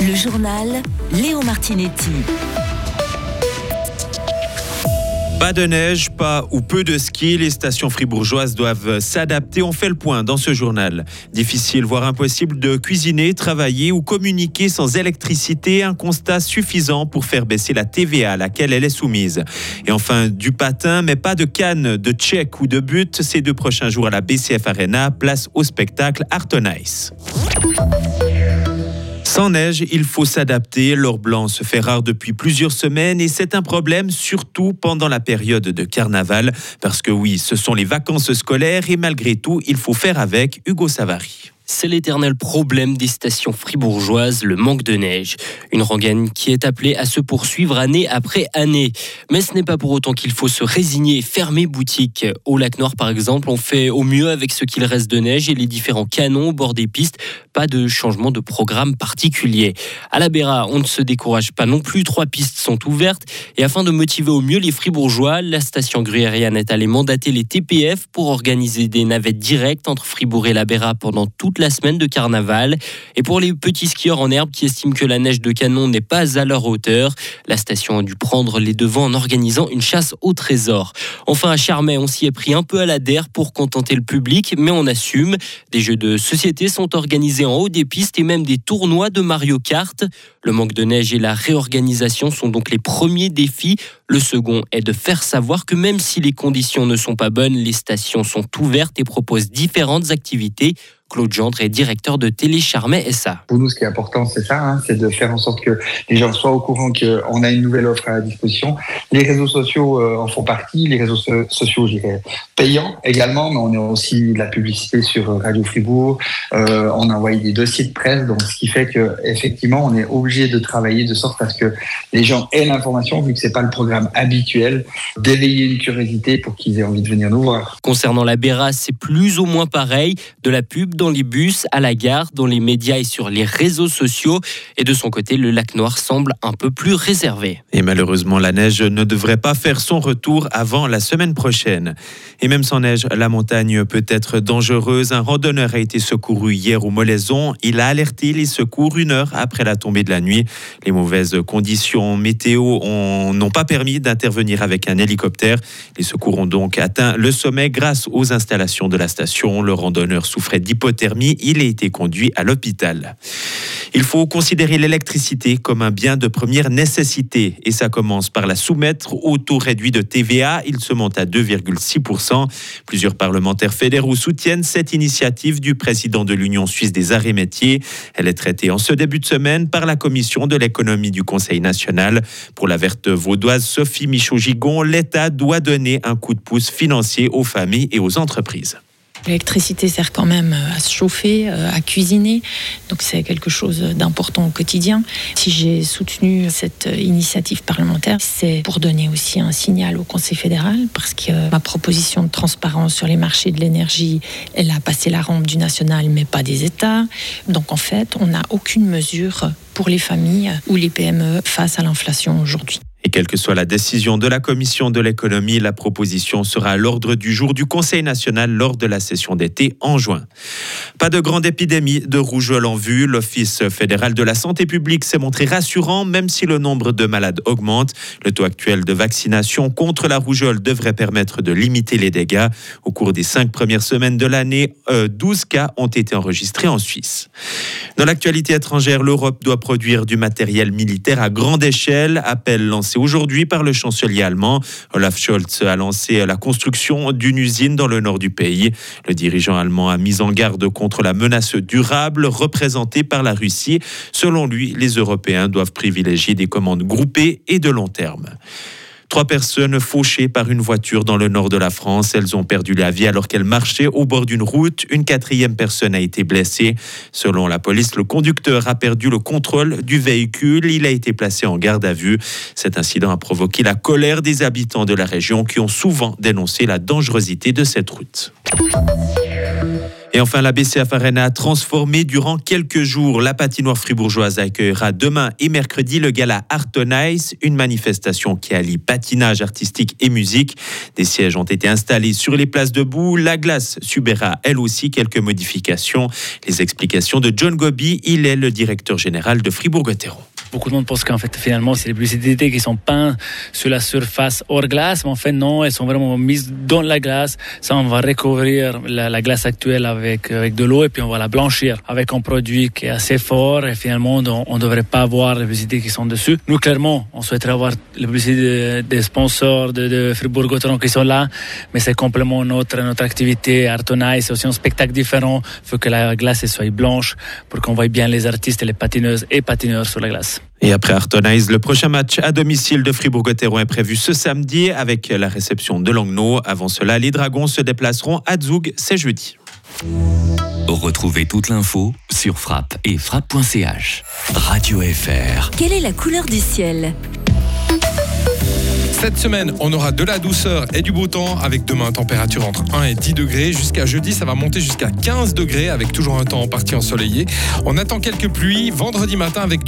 Le journal Léo Martinetti. Pas de neige, pas ou peu de ski, les stations fribourgeoises doivent s'adapter. On fait le point dans ce journal. Difficile, voire impossible de cuisiner, travailler ou communiquer sans électricité, un constat suffisant pour faire baisser la TVA à laquelle elle est soumise. Et enfin, du patin, mais pas de canne, de check ou de but. Ces deux prochains jours à la BCF Arena, place au spectacle Art Ice. Sans neige, il faut s'adapter. L'or blanc se fait rare depuis plusieurs semaines et c'est un problème surtout pendant la période de carnaval parce que oui, ce sont les vacances scolaires et malgré tout, il faut faire avec Hugo Savary. C'est l'éternel problème des stations fribourgeoises, le manque de neige. Une rengaine qui est appelée à se poursuivre année après année. Mais ce n'est pas pour autant qu'il faut se résigner et fermer boutique. Au lac Noir, par exemple, on fait au mieux avec ce qu'il reste de neige et les différents canons au bord des pistes. Pas de changement de programme particulier. À la Béra, on ne se décourage pas non plus. Trois pistes sont ouvertes. Et afin de motiver au mieux les fribourgeois, la station gruyérienne est allée mandater les TPF pour organiser des navettes directes entre Fribourg et la Béra pendant toute la semaine de carnaval. Et pour les petits skieurs en herbe qui estiment que la neige de canon n'est pas à leur hauteur, la station a dû prendre les devants en organisant une chasse au trésor. Enfin, à Charmey, on s'y est pris un peu à la der pour contenter le public, mais on assume. Des jeux de société sont organisés en haut des pistes et même des tournois de Mario Kart. Le manque de neige et la réorganisation sont donc les premiers défis. Le second est de faire savoir que même si les conditions ne sont pas bonnes, les stations sont ouvertes et proposent différentes activités. Claude Gendre est directeur de Télé Charmet SA. Pour nous, ce qui est important, c'est ça, hein, c'est de faire en sorte que les gens soient au courant qu'on a une nouvelle offre à la disposition. Les réseaux sociaux euh, en font partie, les réseaux sociaux, je dirais, payants également, mais on a aussi de la publicité sur Radio Fribourg, euh, on a envoyé des dossiers de presse, donc ce qui fait que effectivement, on est obligé de travailler de sorte à ce que les gens aient l'information, vu que c'est pas le programme habituel, d'éveiller une curiosité pour qu'ils aient envie de venir nous voir. Concernant la Béra, c'est plus ou moins pareil, de la pub dans les bus, à la gare, dans les médias et sur les réseaux sociaux. Et de son côté, le lac Noir semble un peu plus réservé. Et malheureusement, la neige ne devrait pas faire son retour avant la semaine prochaine. Et même sans neige, la montagne peut être dangereuse. Un randonneur a été secouru hier au Molaison. Il a alerté les secours une heure après la tombée de la nuit. Les mauvaises conditions météo n'ont pas permis d'intervenir avec un hélicoptère. Les secours ont donc atteint le sommet grâce aux installations de la station. Le randonneur souffrait d'hypothèse il a été conduit à l'hôpital. Il faut considérer l'électricité comme un bien de première nécessité et ça commence par la soumettre au taux réduit de TVA. Il se monte à 2,6%. Plusieurs parlementaires fédéraux soutiennent cette initiative du président de l'Union suisse des arts et métiers. Elle est traitée en ce début de semaine par la commission de l'économie du Conseil national. Pour la verte vaudoise Sophie Michaud-Gigon, l'État doit donner un coup de pouce financier aux familles et aux entreprises. L'électricité sert quand même euh, à se chauffer, euh, à cuisiner, donc c'est quelque chose d'important au quotidien. Si j'ai soutenu cette euh, initiative parlementaire, c'est pour donner aussi un signal au Conseil fédéral, parce que ma proposition de transparence sur les marchés de l'énergie, elle a passé la rampe du national, mais pas des États. Donc en fait, on n'a aucune mesure pour les familles ou les PME face à l'inflation aujourd'hui. Et quelle que soit la décision de la Commission de l'économie, la proposition sera à l'ordre du jour du Conseil national lors de la session d'été en juin. Pas de grande épidémie de rougeole en vue. L'Office fédéral de la santé publique s'est montré rassurant, même si le nombre de malades augmente. Le taux actuel de vaccination contre la rougeole devrait permettre de limiter les dégâts. Au cours des cinq premières semaines de l'année, 12 euh, cas ont été enregistrés en Suisse. Dans l'actualité étrangère, l'Europe doit produire du matériel militaire à grande échelle. Appel lancé aujourd'hui par le chancelier allemand. Olaf Scholz a lancé la construction d'une usine dans le nord du pays. Le dirigeant allemand a mis en garde contre la menace durable représentée par la Russie. Selon lui, les Européens doivent privilégier des commandes groupées et de long terme. Trois personnes fauchées par une voiture dans le nord de la France. Elles ont perdu la vie alors qu'elles marchaient au bord d'une route. Une quatrième personne a été blessée. Selon la police, le conducteur a perdu le contrôle du véhicule. Il a été placé en garde à vue. Cet incident a provoqué la colère des habitants de la région qui ont souvent dénoncé la dangerosité de cette route. Et enfin, la BCF Arena a transformé durant quelques jours. La patinoire fribourgeoise accueillera demain et mercredi le gala Art on Ice, une manifestation qui allie patinage artistique et musique. Des sièges ont été installés sur les places debout. La glace subira elle aussi quelques modifications. Les explications de John Gobi, il est le directeur général de Fribourg-Gotteron. Beaucoup de monde pense qu'en fait, finalement, c'est les publicités qui sont peintes sur la surface hors glace, mais en fait, non, elles sont vraiment mises dans la glace. Ça, on va recouvrir la, glace actuelle avec, avec de l'eau et puis on va la blanchir avec un produit qui est assez fort et finalement, on ne devrait pas avoir les publicités qui sont dessus. Nous, clairement, on souhaiterait avoir les publicités des sponsors de, de Fribourg-Gotteron qui sont là, mais c'est complément notre, notre activité. Artonai, c'est aussi un spectacle différent. Il faut que la glace soit blanche pour qu'on voit bien les artistes et les patineuses et patineurs sur la glace. Et après Artonize, le prochain match à domicile de Fribourg-Gotteron est prévu ce samedi avec la réception de Langnau. Avant cela, les Dragons se déplaceront à Zug, c'est jeudi. Retrouvez toute l'info sur frappe et frappe.ch. Radio FR. Quelle est la couleur du ciel? Cette semaine, on aura de la douceur et du beau temps avec demain température entre 1 et 10 degrés. Jusqu'à jeudi, ça va monter jusqu'à 15 degrés avec toujours un temps en partie ensoleillé. On attend quelques pluies vendredi matin avec du